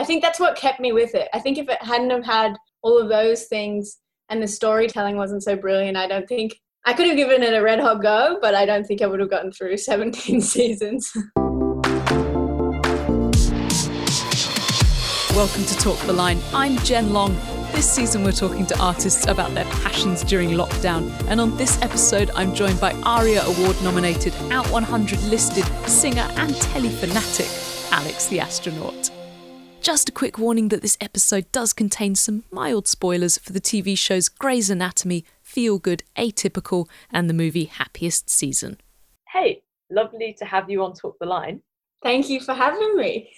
I think that's what kept me with it. I think if it hadn't have had all of those things and the storytelling wasn't so brilliant, I don't think I could have given it a red hot go, but I don't think I would have gotten through 17 seasons. Welcome to Talk the Line. I'm Jen Long. This season, we're talking to artists about their passions during lockdown. And on this episode, I'm joined by ARIA Award nominated, Out 100 listed singer and telefanatic, Alex the Astronaut. Just a quick warning that this episode does contain some mild spoilers for the TV shows Grey's Anatomy, Feel Good, Atypical, and the movie Happiest Season. Hey, lovely to have you on Talk the Line. Thank you for having me.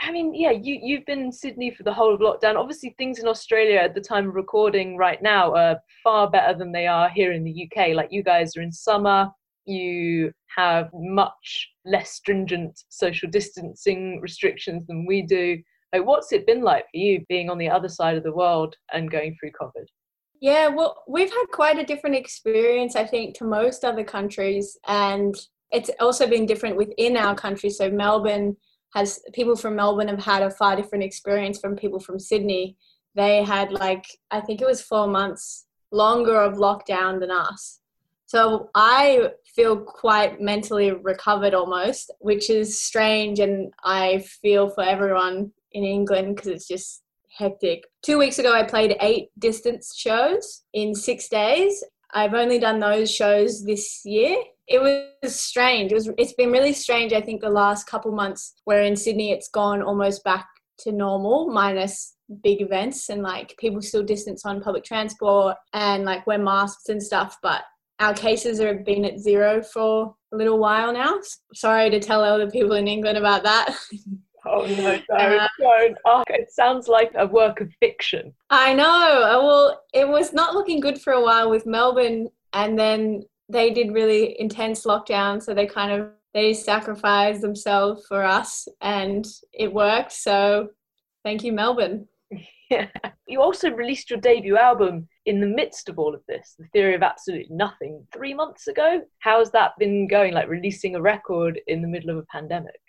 I mean, yeah, you, you've been in Sydney for the whole of lockdown. Obviously, things in Australia at the time of recording right now are far better than they are here in the UK. Like, you guys are in summer, you have much less stringent social distancing restrictions than we do. Like, what's it been like for you being on the other side of the world and going through COVID? Yeah, well, we've had quite a different experience, I think, to most other countries. And it's also been different within our country. So, Melbourne has people from Melbourne have had a far different experience from people from Sydney. They had like I think it was four months longer of lockdown than us. So I feel quite mentally recovered almost, which is strange, and I feel for everyone in England because it's just hectic. Two weeks ago, I played eight distance shows in six days. I've only done those shows this year, it was strange. It was. It's been really strange. I think the last couple months, where in Sydney, it's gone almost back to normal, minus big events and like people still distance on public transport and like wear masks and stuff. But our cases have been at zero for a little while now. Sorry to tell other people in England about that. Oh no, don't, uh, don't. Oh, it sounds like a work of fiction. I know. Well, it was not looking good for a while with Melbourne, and then they did really intense lockdown, so they kind of they sacrificed themselves for us, and it worked. So thank you, Melbourne. Yeah. You also released your debut album in the midst of all of this, The Theory of Absolute Nothing, three months ago. How's that been going, like releasing a record in the middle of a pandemic?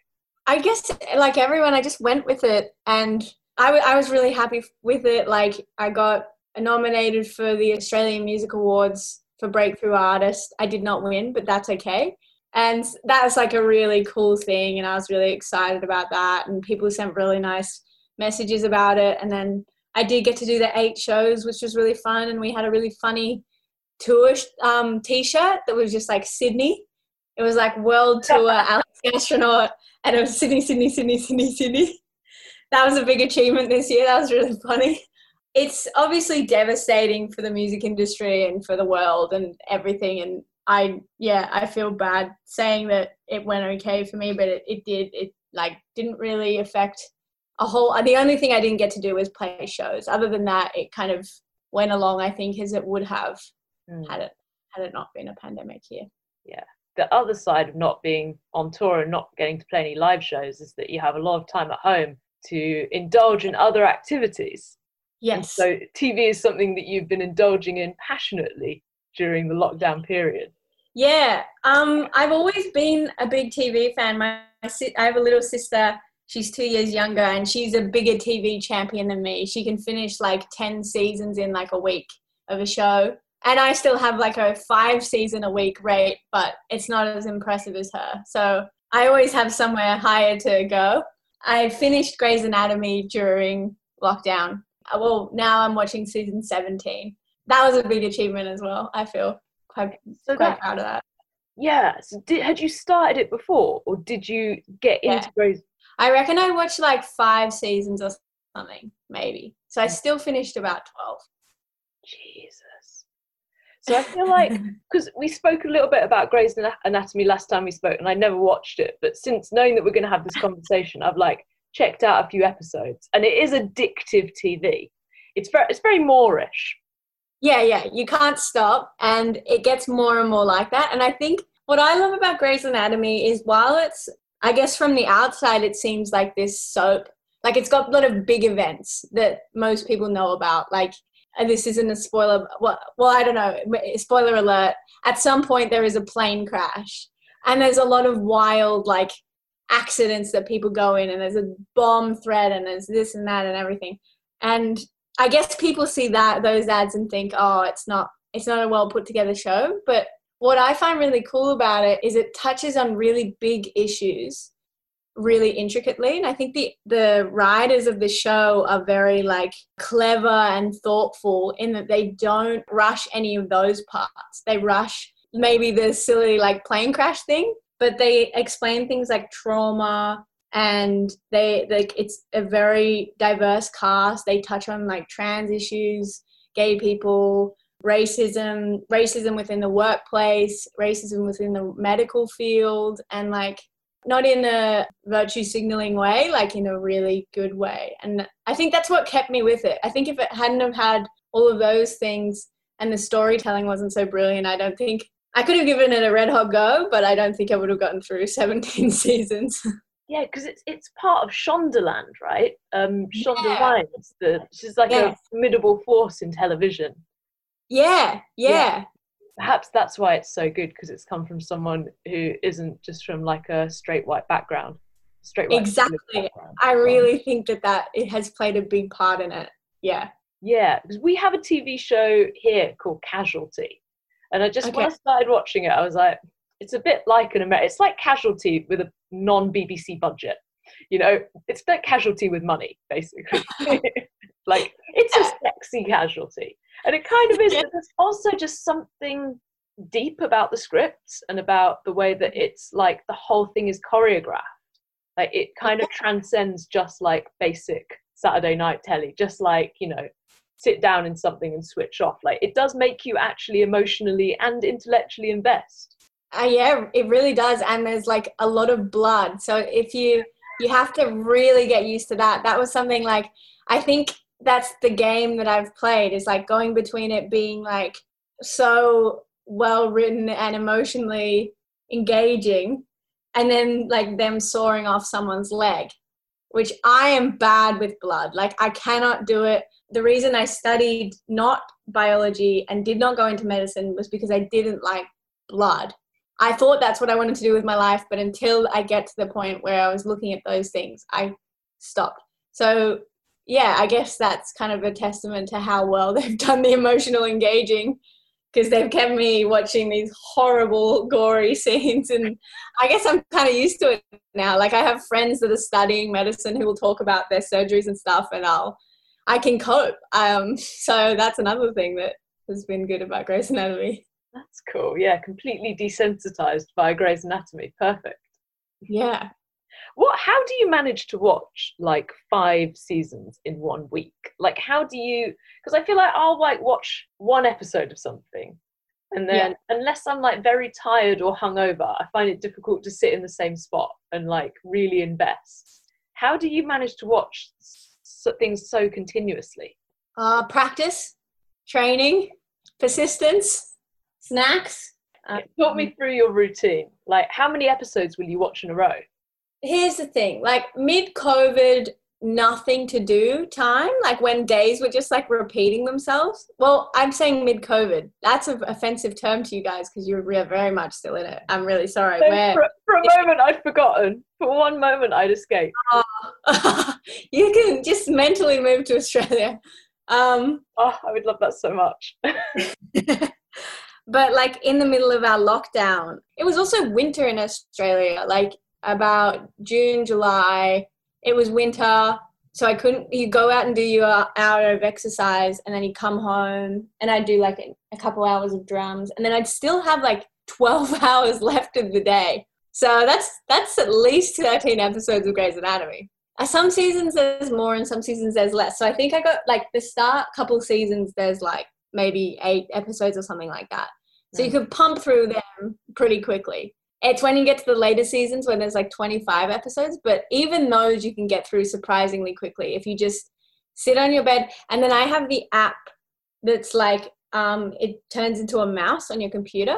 I guess, like everyone, I just went with it and I, w- I was really happy with it. Like, I got nominated for the Australian Music Awards for breakthrough artist. I did not win, but that's okay. And that was like a really cool thing, and I was really excited about that. And people sent really nice messages about it. And then I did get to do the eight shows, which was really fun. And we had a really funny tour um, t-shirt that was just like Sydney. It was like world tour Alex astronaut, and it was Sydney, Sydney, Sydney, Sydney, Sydney. That was a big achievement this year. That was really funny it's obviously devastating for the music industry and for the world and everything and i yeah i feel bad saying that it went okay for me but it, it did it like didn't really affect a whole the only thing i didn't get to do was play shows other than that it kind of went along i think as it would have mm. had it had it not been a pandemic here yeah the other side of not being on tour and not getting to play any live shows is that you have a lot of time at home to indulge in other activities Yes. And so TV is something that you've been indulging in passionately during the lockdown period. Yeah, um, I've always been a big TV fan. My, I have a little sister. She's two years younger, and she's a bigger TV champion than me. She can finish like ten seasons in like a week of a show, and I still have like a five season a week rate, but it's not as impressive as her. So I always have somewhere higher to go. I finished Grey's Anatomy during lockdown, uh, well, now I'm watching season 17. That was a big achievement as well. I feel quite, so quite that, proud of that. Yeah. So did, had you started it before or did you get yeah. into Grey's? I reckon I watched like five seasons or something, maybe. So I mm. still finished about 12. Jesus. So I feel like because we spoke a little bit about Grey's Anatomy last time we spoke, and I never watched it. But since knowing that we're going to have this conversation, I've like checked out a few episodes, and it is addictive TV. It's very, it's very moreish. Yeah, yeah, you can't stop, and it gets more and more like that. And I think what I love about Grey's Anatomy is while it's, I guess from the outside, it seems like this soap. Like it's got a lot of big events that most people know about. Like this isn't a spoiler. Well, well, I don't know. Spoiler alert. At some point, there is a plane crash, and there's a lot of wild like accidents that people go in and there's a bomb threat and there's this and that and everything and i guess people see that those ads and think oh it's not it's not a well put together show but what i find really cool about it is it touches on really big issues really intricately. And i think the the writers of the show are very like clever and thoughtful in that they don't rush any of those parts. They rush maybe the silly like plane crash thing but they explain things like trauma and they like it's a very diverse cast. They touch on like trans issues gay people racism racism within the workplace racism within the medical field and like not in a virtue signaling way, like in a really good way. And I think that's what kept me with it. I think if it hadn't have had all of those things and the storytelling wasn't so brilliant, I don't think I could have given it a red hot go, but I don't think I would have gotten through 17 seasons. Yeah, because it's it's part of Shondaland, right? Um, Shonda yeah. Rhimes, the she's like yeah. a formidable force in television. Yeah, yeah, yeah perhaps that's why it's so good because it's come from someone who isn't just from like a straight white background straight white exactly. background. i really think that that it has played a big part in it. Yeah. Yeah because we have a tv show here called casualty and i just okay. when i started watching it i was like it's a bit like an American, it's like casualty with a non-bbc budget. You know it's like casualty with money basically like it's a sexy casualty. And it kind of is yeah. there's also just something deep about the scripts and about the way that it's like the whole thing is choreographed. Like it kind of transcends just like basic saturday night telly. Just like you know sit down in something and switch off. Like it does make you actually emotionally and intellectually invest. Uh, yeah it really does and there's like a lot of blood. So if you you have to really get used to that. That was something like i think that's the game that I've played is like going between it being like so well written and emotionally engaging and then like them sawing off someone's leg which I am bad with blood. Like I cannot do it. The reason I studied not biology and did not go into medicine was because I didn't like blood. I thought that's what I wanted to do with my life but until I get to the point where I was looking at those things I stopped. So yeah, I guess that's kind of a testament to how well they've done the emotional engaging because they've kept me watching these horrible, gory scenes. And I guess I'm kind of used to it now. Like, I have friends that are studying medicine who will talk about their surgeries and stuff, and I'll, I can cope. Um, so that's another thing that has been good about Grey's Anatomy. That's cool. Yeah, completely desensitized by Grey's Anatomy. Perfect. Yeah, what how do you manage to watch like five seasons in one week? Like how do you because i feel like i'll like watch one episode of something and then yeah. unless i'm like very tired or hungover i find it difficult to sit in the same spot and like really invest. How do you manage to watch things so continuously? Uh practice training persistence snacks um, talk me through your routine. Like how many episodes will you watch in a row here's the thing like mid covid nothing to do time like when days were just like repeating themselves. Well i'm saying mid covid that's an offensive term to you guys because you're very much still in it. I'm really sorry. So for, for, a moment i'd forgotten. For one moment i'd escaped uh, you can just mentally move to australia. Um oh i would love that so much. But like in the middle of our lockdown it was also winter in australia. Like about June, July. It was winter, so I couldn't. You go out and do your hour of exercise, and then you come home, and I'd do like a couple hours of drums, and then I'd still have like 12 hours left of the day. So that's that's at least 13 episodes of Grey's Anatomy. Uh, some seasons there's more, and some seasons there's less. So I think I got like the start couple seasons there's like maybe eight episodes or something like that. So you mm. could pump through them pretty quickly. It's when you get to the later seasons when there's like 25 episodes, but even those you can get through surprisingly quickly if you just sit on your bed. And then I have the app that's like, um, it turns into a mouse on your computer.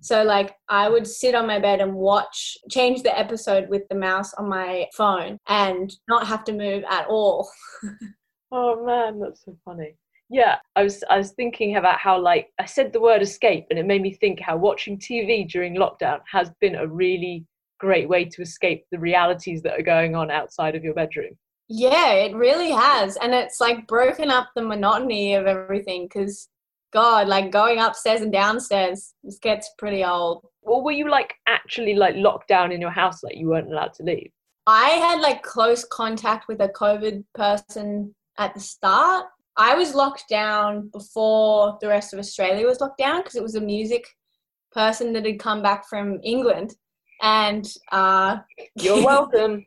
So, like, I would sit on my bed and watch, change the episode with the mouse on my phone and not have to move at all. oh man, that's so funny yeah i was i was thinking about how like i said the word escape and it made me think how watching tv during lockdown has been a really great way to escape the realities that are going on outside of your bedroom. Yeah, it really has. And it's like broken up the monotony of everything because, God, like going upstairs and downstairs this gets pretty old. Or were you like actually like locked down in your house, like you weren't allowed to leave? I had like close contact with a COVID person at the start. I was locked down before the rest of Australia was locked down because it was a music person that had come back from England. And uh, you're welcome.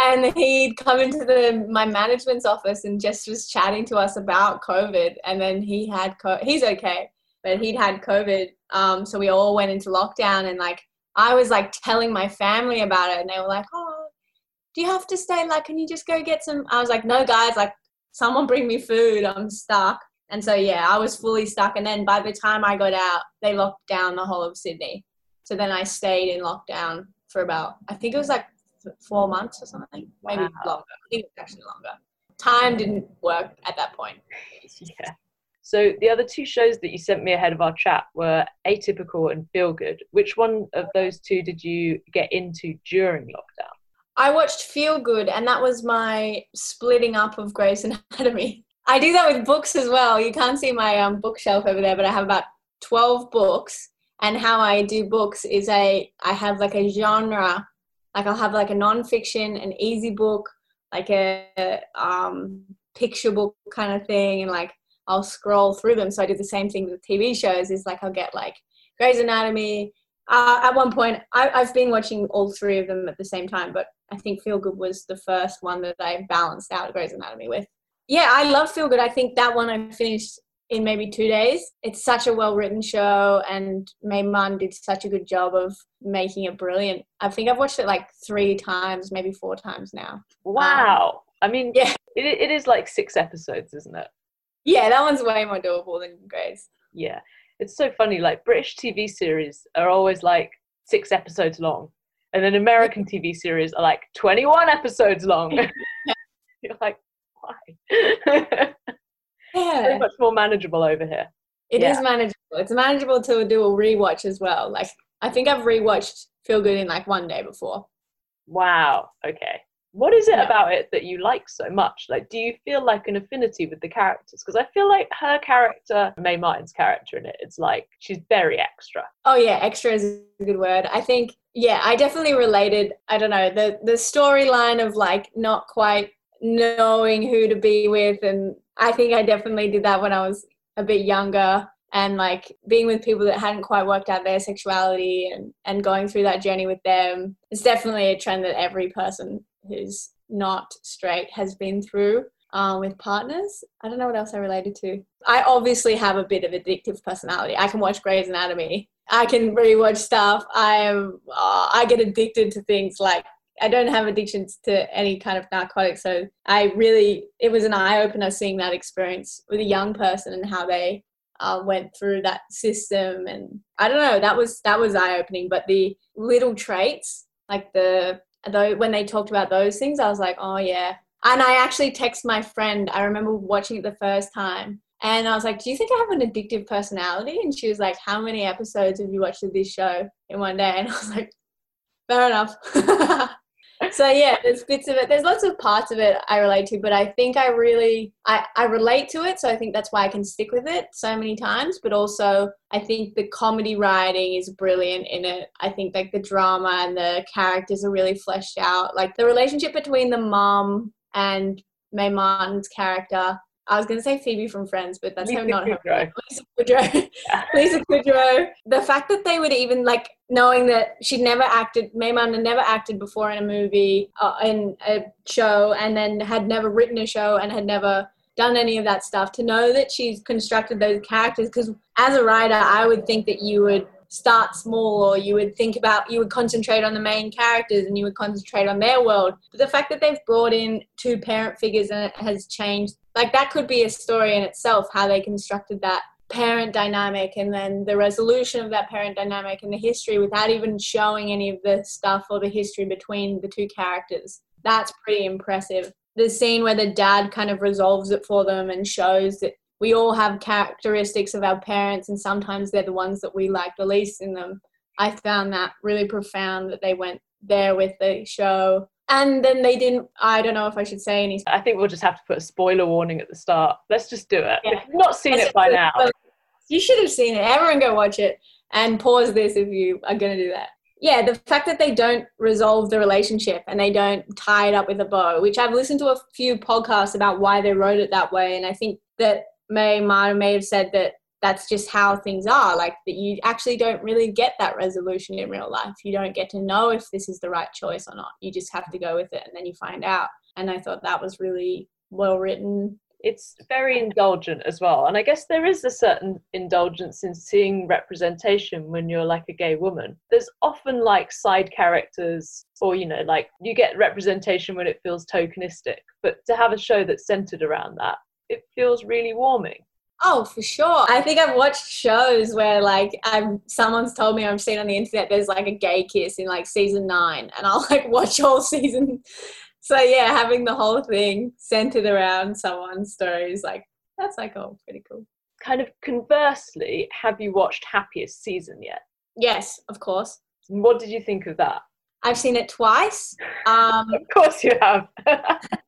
and he'd come into the my management's office and just was chatting to us about COVID. And then he had co- he's okay, but he'd had COVID. Um, so we all went into lockdown, and like I was like telling my family about it, and they were like, "Oh, do you have to stay? Like, can you just go get some?" I was like, "No, guys, like someone bring me food. I'm stuck." And so yeah, I was fully stuck. And then by the time I got out, they locked down the whole of Sydney. So then I stayed in lockdown for about I think it was like four months or something, maybe wow. longer. I think it was actually longer. Time didn't work at that point. Yeah. So the other two shows that you sent me ahead of our chat were Atypical and Feel Good. Which one of those two did you get into during lockdown? I watched Feel Good, and that was my splitting up of Grey's Anatomy. I do that with books as well. You can't see my um, bookshelf over there, but I have about 12 books. And how I do books is a I have like a genre like I'll have like a non-fiction, an easy book, like a um, picture book kind of thing, and like I'll scroll through them. So I do the same thing with TV shows. Is like I'll get like Grey's Anatomy. Uh, at one point, I, I've been watching all three of them at the same time, but I think Feel Good was the first one that I balanced out Grey's Anatomy with. Yeah, I love Feel Good. I think that one I finished in maybe two days. It's such a well written show, and Mae Martin did such a good job of making it brilliant. I think I've watched it like three times, maybe four times now. Wow. Um, I mean, yeah, it, it is like six episodes, isn't it? Yeah, that one's way more doable than Grey's. Yeah. It's so funny. Like British TV series are always like six episodes long, and then American TV series are like 21 episodes long. You're like, why? yeah. very much more manageable over here. It yeah. is manageable. It's manageable to do a rewatch as well. Like I think I've rewatched Feel Good in like one day before. Wow. Okay. What is it yeah. about it that you like so much? Like, do you feel like an affinity with the characters? Because I feel like her character, Mae Martin's character in it, it's like she's very extra. Oh yeah, extra is a good word. I think yeah, I definitely related. I don't know the the storyline of like not quite knowing who to be with and I think I definitely did that when I was a bit younger and like being with people that hadn't quite worked out their sexuality and, and going through that journey with them. It's definitely a trend that every person who's not straight has been through um, with partners. I don't know what else I related to. I obviously have a bit of addictive personality. I can watch Grey's Anatomy. I can rewatch stuff. I am. Uh, I get addicted to things like I don't have addictions to any kind of narcotic. So I really, it was an eye opener seeing that experience with a young person and how they uh, went through that system. And I don't know, that was that was eye opening. But the little traits, like the though when they talked about those things, I was like, oh yeah. And I actually text my friend. I remember watching it the first time. And I was like, Do you think I have an addictive personality? And she was like, How many episodes have you watched of this show in one day? And I was like, Fair enough. so yeah there's bits of it there's lots of parts of it i relate to but i think i really I, I relate to it so i think that's why i can stick with it so many times but also i think the comedy writing is brilliant in it i think like the drama and the characters are really fleshed out like the relationship between the mom and Mae Martin's character I was going to say Phoebe from Friends, but that's Lisa not her. Lisa Kudrow. Lisa Kudrow. The fact that they would even like knowing that she'd never acted, Mae Martin had never acted before in a movie, uh, in a show, and then had never written a show and had never done any of that stuff. To know that she's constructed those characters, because as a writer, I would think that you would start small or you would think about you would concentrate on the main characters and you would concentrate on their world but the fact that they've brought in two parent figures and it has changed like that could be a story in itself how they constructed that parent dynamic and then the resolution of that parent dynamic and the history without even showing any of the stuff or the history between the two characters. That's pretty impressive. The scene where the dad kind of resolves it for them and shows that we all have characteristics of our parents and sometimes they're the ones that we like the least in them. I found that really profound that they went there with the show. And then they didn't, I don't know if I should say anything. I think we'll just have to put a spoiler warning at the start. Let's just do it. Yeah. If you've not seen Let's it by now. You should have seen it. Everyone go watch it and pause this if you are going to do that. Yeah, the fact that they don't resolve the relationship and they don't tie it up with a bow, which I've listened to a few podcasts about why they wrote it that way. And I think that Mae may have said that that's just how things are like that you actually don't really get that resolution in real life you don't get to know if this is the right choice or not you just have to go with it and then you find out and i thought that was really well written it's very indulgent as well. And I guess there is a certain indulgence in seeing representation when you're like a gay woman. There's often like side characters, or you know, like you get representation when it feels tokenistic. But to have a show that's centered around that, it feels really warming. Oh, for sure. I think I've watched shows where like I'm someone's told me I've seen on the internet there's like a gay kiss in like season nine and I'll like watch all season. So yeah, having the whole thing centered around someone's story is like that's like oh pretty cool. Kind of conversely, have you watched Happiest Season yet? Yes, of course. What did you think of that? I've seen it twice. Um, Of course you have.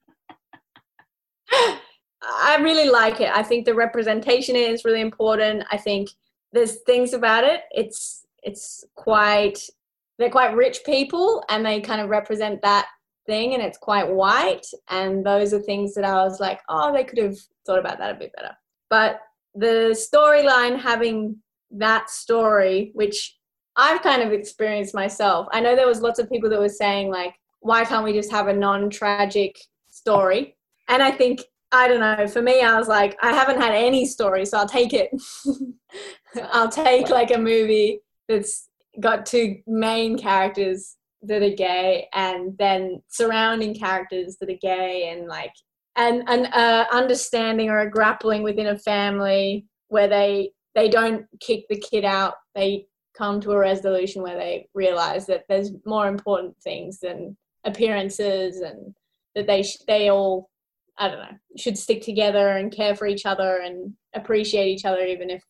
I really like it. I think the representation is really important. I think there's things about it. It's it's quite they're quite rich people and they kind of represent that thing and it's quite white and those are things that I was like, oh, they could have thought about that a bit better. But the storyline having that story, which I've kind of experienced myself. I know there was lots of people that were saying like, why can't we just have a non-tragic story? And I think I don't know. For me, I was like, I haven't had any story, so I'll take it. I'll take like a movie that's got two main characters that are gay, and then surrounding characters that are gay, and like and an uh, understanding or a grappling within a family where they they don't kick the kid out. They come to a resolution where they realize that there's more important things than appearances, and that they sh- they all I don't know, should stick together and care for each other and appreciate each other, even if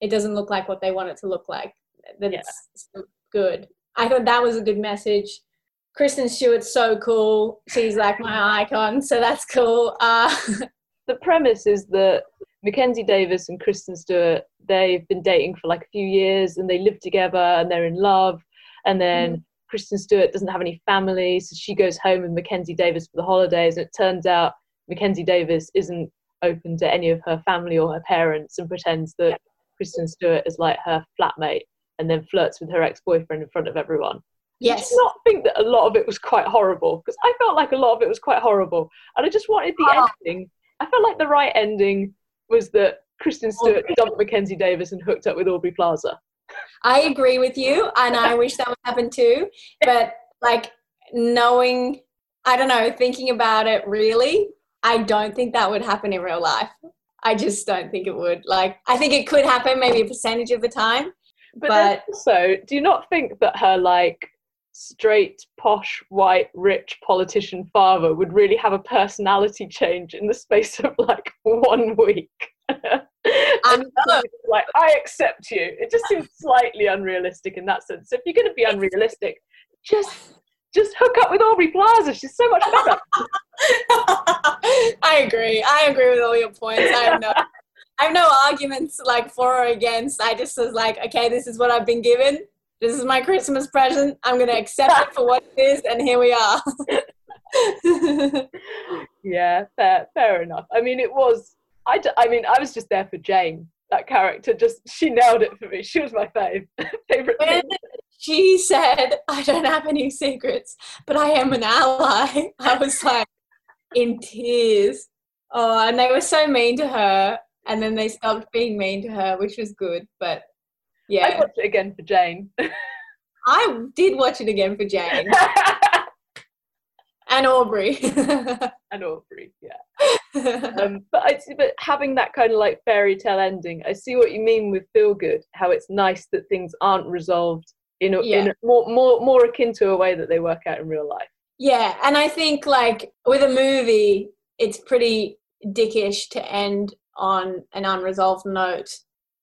it doesn't look like what they want it to look like. That Yeah. good. I thought that was a good message. Kristen Stewart's so cool. She's like my icon, so that's cool. Uh, the premise is that Mackenzie Davis and Kristen Stewart, they've been dating for like a few years and they live together and they're in love. And then Kristen Stewart doesn't have any family, so she goes home with Mackenzie Davis for the holidays. And it turns out Mackenzie Davis isn't open to any of her family or her parents and pretends that Kristen Stewart is like her flatmate and then flirts with her ex boyfriend in front of everyone. yes. I did not think that a lot of it was quite horrible because I felt like a lot of it was quite horrible, and I just wanted the Oh. ending. I felt like the right ending was that Kristen Stewart dumped Mackenzie Davis and hooked up with Aubrey Plaza. I agree with you, and I wish that would happen too. But like knowing, I don't know, thinking about it really, I don't think that would happen in real life. I just don't think it would. Like, I think it could happen maybe a percentage of the time. But, then also, do you not think that her like straight, posh, white, rich politician father would really have a personality change in the space of like one week? and like, I accept you. It just seems slightly unrealistic in that sense. So if you're going to be unrealistic, just just hook up with Aubrey Plaza. She's so much better. I agree. I agree with all your points. I have no, I have no arguments like for or against. I just was like, okay, this is what I've been given. This is my Christmas present. I'm going to accept it for what it is, and here we are. yeah, fair, fair enough. I mean, it was. I, d- I mean, I was just there for Jane. That character just she nailed it for me. She was my fave, favorite. when. She said, I don't have any secrets, but I am an ally, I was like in tears. Oh, and they were so mean to her. And then they stopped being mean to her, which was good. But yeah. I watched it again for Jane. I did watch it again for Jane and Aubrey. and Aubrey, yeah. Um, but I, but having that kind of like fairy tale ending, I see what you mean with feel good. How it's nice that things aren't resolved in a, in Yeah. a more more more akin to a way that they work out in real life. yeah, and I think like with a movie, it's pretty dickish to end on an unresolved note.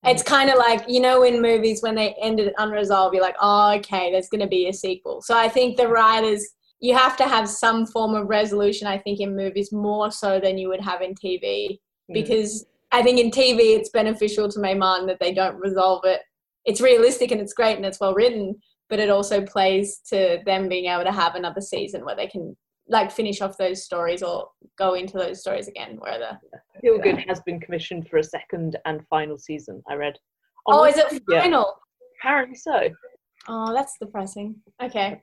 It's kind of like, you know, in movies when they ended it unresolved, you're like, oh, okay, there's going to be a sequel. So I think the writers, you have to have some form of resolution, I think, in movies more so than you would have in TV. Mm. Because I think in TV, it's beneficial to Mae Martin that they don't resolve it. It's realistic and it's great and it's well written, but it also plays to them being able to have another season where they can like finish off those stories or go into those stories again where the Feel Good has been commissioned for a second and final season, I read. oh, is it final? Yeah, apparently so. Oh, that's depressing. Okay.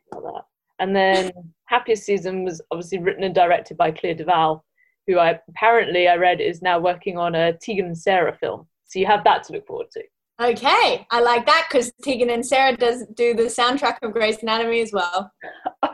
And then Happiest Season was obviously written and directed by Clea DuVall, who I apparently I read is now working on a Tegan and Sara film. So you have that to look forward to. Okay, I like that because Tegan and Sara does do the soundtrack of Grey's Anatomy as well. Oh,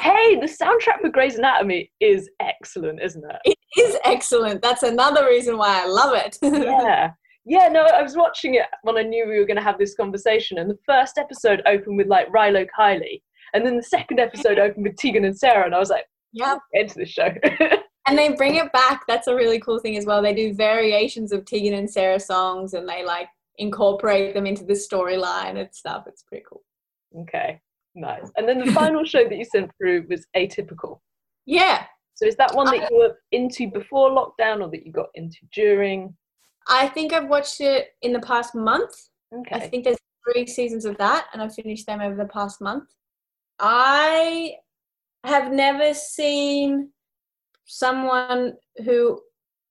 hey, the soundtrack for Grey's Anatomy is excellent, isn't it? It is excellent. That's another reason why I love it. yeah. Yeah, no, I was watching it when I knew we were going to have this conversation, and the first episode opened with like Rilo Kiley, and then the second episode opened with Tegan and Sara, and I was like, yeah, into the show. and they bring it back. That's a really cool thing as well. They do variations of Tegan and Sara songs, and they like incorporate them into the storyline and stuff. It's pretty cool. Okay, nice. And then the final show that you sent through was Atypical. Yeah. So is that one that you were into before lockdown or that you got into during? I think I've watched it in the past month. Okay. I think there's three seasons of that, and I've finished them over the past month. I have never seen someone who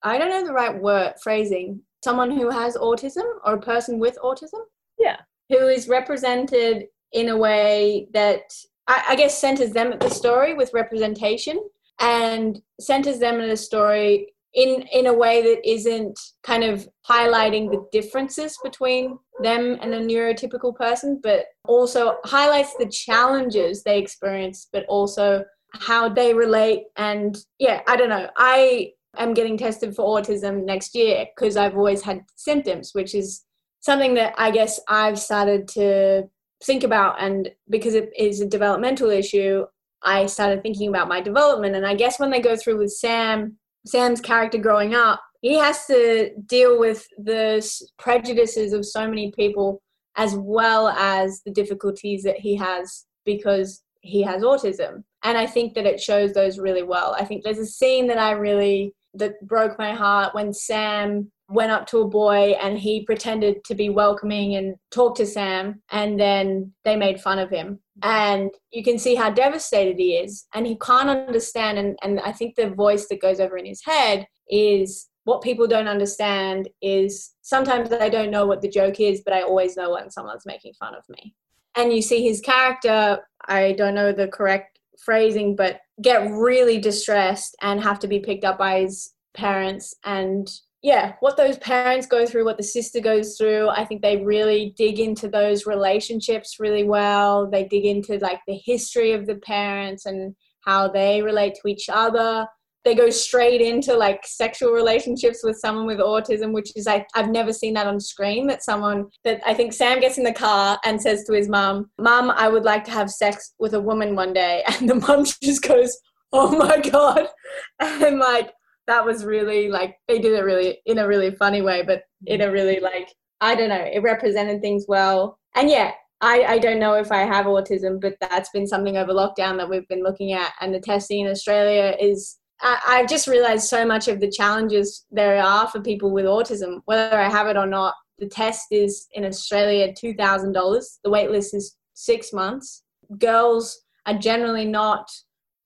I don't know the right word phrasing someone who has autism or a person with autism. Yeah. Who is represented in a way that I, I guess centers them at the story with representation and centers them in a story in in a way that isn't kind of highlighting the differences between them and a neurotypical person but also highlights the challenges they experience but also how they relate and yeah i don't know i am getting tested for autism next year because I've always had symptoms, which is something that I guess I've started to think about. And because it is a developmental issue, I started thinking about my development. And I guess when they go through with Sam, Sam's character growing up, he has to deal with the prejudices of so many people as well as the difficulties that he has because he has autism. And I think that it shows those really well. I think there's a scene that I really that broke my heart when Sam went up to a boy and he pretended to be welcoming and talked to Sam and then they made fun of him. And you can see how devastated he is and he can't understand and, and I think the voice that goes over in his head is what people don't understand is sometimes I don't know what the joke is, but I always know when someone's making fun of me. And you see his character, I don't know the correct phrasing, but get really distressed and have to be picked up by his parents. And yeah what those parents go through what the sister goes through i think they really dig into those relationships really well. They dig into like the history of the parents and how they relate to each other they go straight into like sexual relationships with someone with autism which is I, i've never seen that on screen that someone that i think sam gets in the car and says to his mom mom i would like to have sex with a woman one day. And the mom just goes oh my god. And like that was really like they did it really in a really funny way but in a really like i don't know it represented things well. And yeah I, I don't know if I have autism, but that's been something over lockdown that we've been looking at. And the testing in Australia is I, I've just realized so much of the challenges there are for people with autism, whether I have it or not. The test is in Australia $2,000. The wait list is six months. Girls are generally not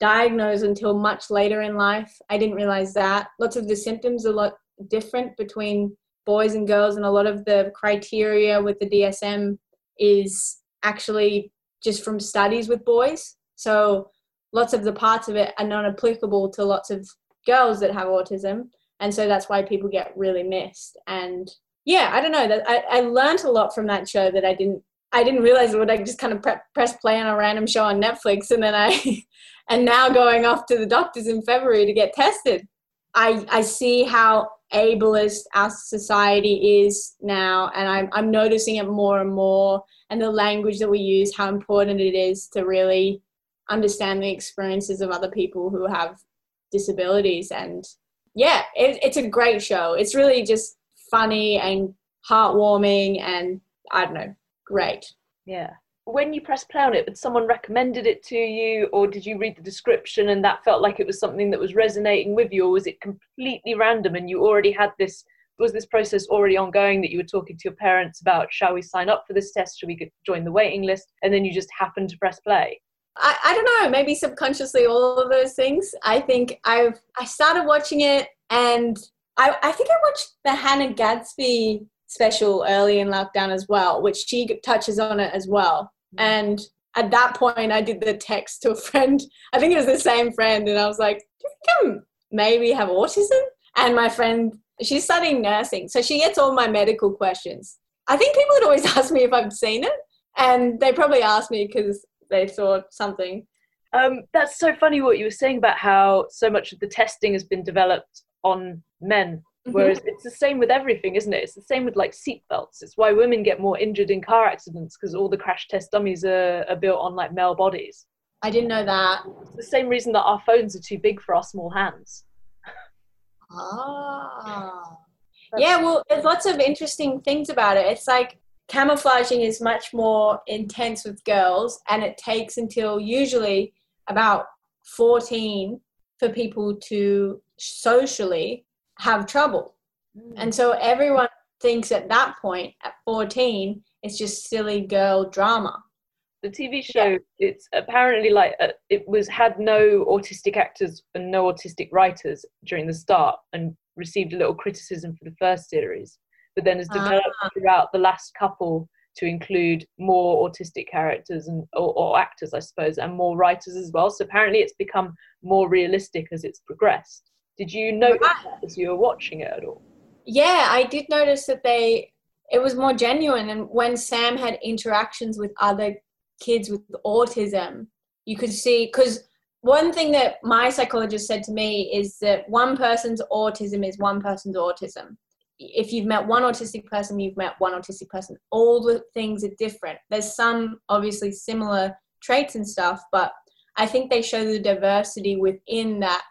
diagnosed until much later in life. I didn't realize that. Lots of the symptoms are a lot different between boys and girls, and a lot of the criteria with the DSM is actually just from studies with boys. So lots of the parts of it are not applicable to lots of girls that have autism and so that's why people get really missed. And yeah i don't know that I, I learned a lot from that show that i didn't i didn't realize would i just kind of pre- press play on a random show on netflix and then i and now going off to the doctors in february to get tested. I i see how ableist our society is now and I'm, I'm noticing it more and more and the language that we use how important it is to really understand the experiences of other people who have disabilities and yeah it, it's a great show it's really just funny and heartwarming and I don't know, great. Yeah. When you press play on it, had someone recommended it to you, or did you read the description and that felt like it was something that was resonating with you, or was it completely random and you already had this? Was this process already ongoing that you were talking to your parents about? Shall we sign up for this test? Shall we join the waiting list? And then you just happened to press play. I, I don't know, maybe subconsciously all of those things. I think I've I started watching it and I, I think I watched the Hannah Gadsby special early in lockdown as well, which she touches on it as well. Mm-hmm. And at that point, I did the text to a friend. I think it was the same friend, and I was like, "Do you think I maybe have autism?" And my friend, she's studying nursing, so she gets all my medical questions. I think people would always ask me if I've seen it, and they probably asked me because they thought something. Um, that's so funny what you were saying about how so much of the testing has been developed on men Mm-hmm. Whereas it's the same with everything, isn't it? It's the same with like seatbelts. It's why women get more injured in car accidents because all the crash test dummies are, are built on like male bodies. I didn't know that. It's the same reason that our phones are too big for our small hands. Ah. yeah, well, there's lots of interesting things about it. It's like camouflaging is much more intense with girls, and it takes until usually about 14 for people to socially have trouble. Mm. And so everyone thinks at that point, at 14, it's just silly girl drama. The TV show, yeah. it's apparently like uh, it was had no autistic actors and no autistic writers during the start, and received a little criticism for the first series, but then has developed ah. throughout the last couple to include more autistic characters and or, or, actors, I suppose, and more writers as well. So apparently, it's become more realistic as it's progressed. Did you notice that as you were watching it at all? Yeah, I did notice that they it was more genuine and when Sam had interactions with other kids with autism, you could see because one thing that my psychologist said to me is that one person's autism is one person's autism. If you've met one autistic person, you've met one autistic person. All the things are different. There's some obviously similar traits and stuff, but I think they show the diversity within that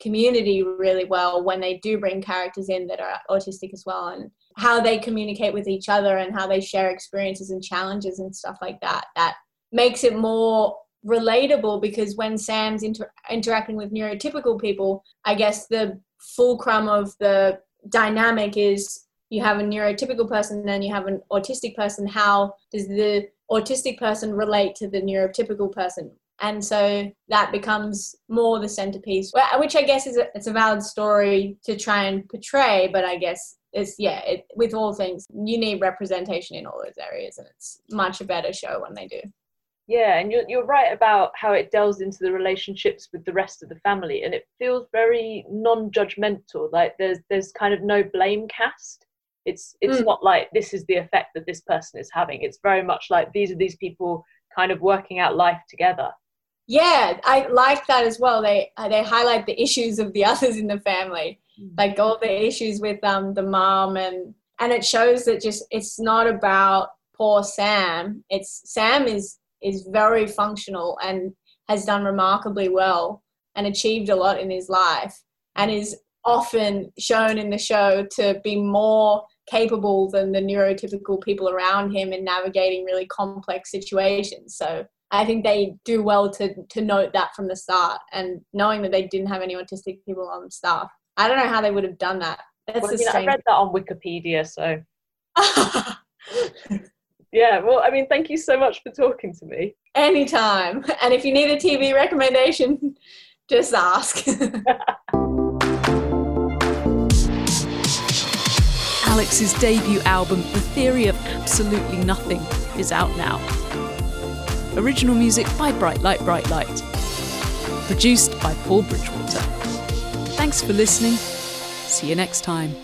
community really well when they do bring characters in that are autistic as well and how they communicate with each other and how they share experiences and challenges and stuff like that that makes it more relatable because when sam's inter- interacting with neurotypical people i guess the fulcrum of the dynamic is you have a neurotypical person and then you have an autistic person how does the autistic person relate to the neurotypical person? And so that becomes more the centerpiece which i guess is a, it's a valid story to try and portray but i guess it's yeah it, with all things you need representation in all those areas and it's much a better show when they do yeah and you're, you're right about how it delves into the relationships with the rest of the family and it feels very non-judgmental like there's there's kind of no blame cast. It's it's mm. not like this is the effect that this person is having. It's very much like these are these people kind of working out life together. Yeah i like that as well. They uh, they highlight the issues of the others in the family mm-hmm. like all the issues with um the mom and and it shows that just it's not about poor sam. It's sam is is very functional and has done remarkably well and achieved a lot in his life and is often shown in the show to be more capable than the neurotypical people around him in navigating really complex situations so I think they do well to to note that from the start, and knowing that they didn't have any autistic people on staff. I don't know how they would have done that. That's well, I read that on Wikipedia, so. yeah, well, I mean, thank you so much for talking to me. Anytime. And if you need a TV recommendation, just ask. Alex's debut album, The Theory of Absolutely Nothing, is out now. Original music by Bright Light Bright Light. Produced by Paul Bridgewater. Thanks for listening. See you next time.